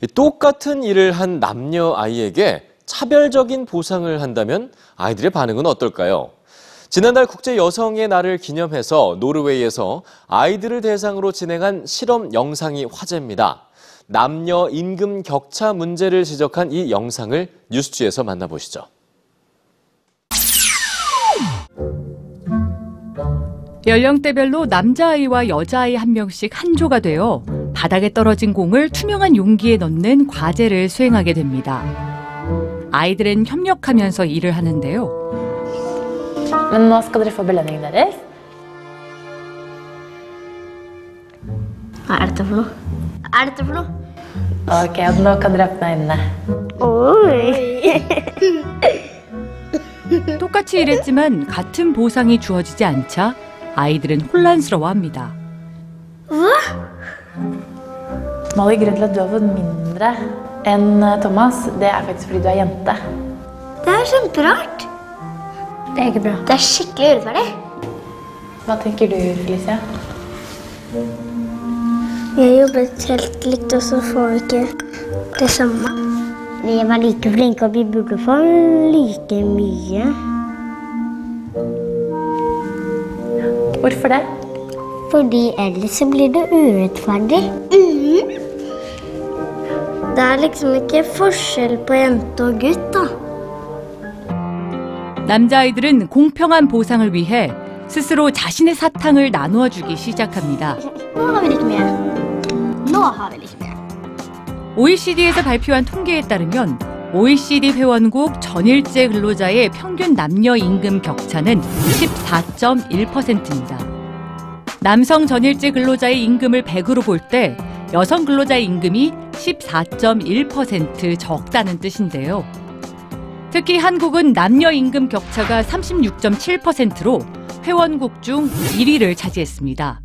이 똑같은 일을 한 남녀 아이에게 차별적인 보상을 한다면 아이들의 반응은 어떨까요? 지난달 국제 여성의 날을 기념해서 노르웨이에서 아이들을 대상으로 진행한 실험 영상이 화제입니다. 남녀 임금 격차 문제를 지적한 이 영상을 뉴스지에서 만나보시죠. 연령대별로 남자아이와 여자아이 한 명씩 한 조가 되어 바닥에 떨어진 공을 투명한 용기에 넣는 과제를 수행하게 됩니다. 아이들은 협력하면서 일을 하는데요. Men nå skal dere få belønningen deres. Hva er dette for noe? Hva er dette for noe? Ok, og Nå kan dere åpne øynene. Oi! 똑같이 일했지만 같은 보상이 주어지지 않자 아이들은 혼란스러워합니다. Molly, grunnen til at du har fått mindre enn eh, Thomas, det er faktisk fordi du er jente. Det er kjemperart. Det er ikke bra. Det er skikkelig urettferdig. Hva tenker du, Felicia? Vi har jobbet helt likt, og så får vi ikke det samme. Vi var like flinke, og vi burde få like mye. Hvorfor det? Fordi ellers så blir det urettferdig. Det er liksom ikke forskjell på jente og gutt, da. 남자아이들은 공평한 보상을 위해 스스로 자신의 사탕을 나누어 주기 시작합니다. OECD에서 발표한 통계에 따르면 OECD 회원국 전일제 근로자의 평균 남녀 임금 격차는 14.1%입니다. 남성 전일제 근로자의 임금을 100으로 볼 때 여성 근로자의 임금이 14.1% 적다는 뜻인데요. 특히 한국은 남녀 임금 격차가 36.7%로 회원국 중 1위를 차지했습니다.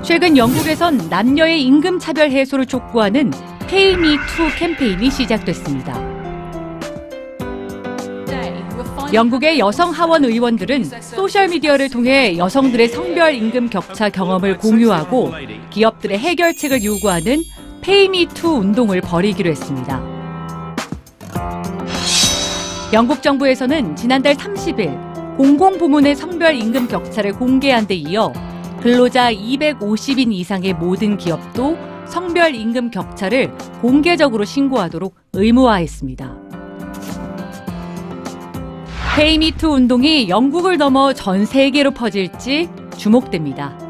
최근 영국에선 남녀의 임금 차별 해소를 촉구하는 Pay Me Too 캠페인이 시작됐습니다. 영국의 여성 하원 의원들은 소셜미디어를 통해 여성들의 성별 임금 격차 경험을 공유하고 기업들의 해결책을 요구하는 Pay Me Too 운동을 벌이기로 했습니다. 영국 정부에서는 지난달 30일 공공부문의 성별 임금 격차를 공개한 데 이어 근로자 250인 이상의 모든 기업도 성별 임금 격차를 공개적으로 신고하도록 의무화했습니다. 페이미투 운동이 영국을 넘어 전 세계로 퍼질지 주목됩니다.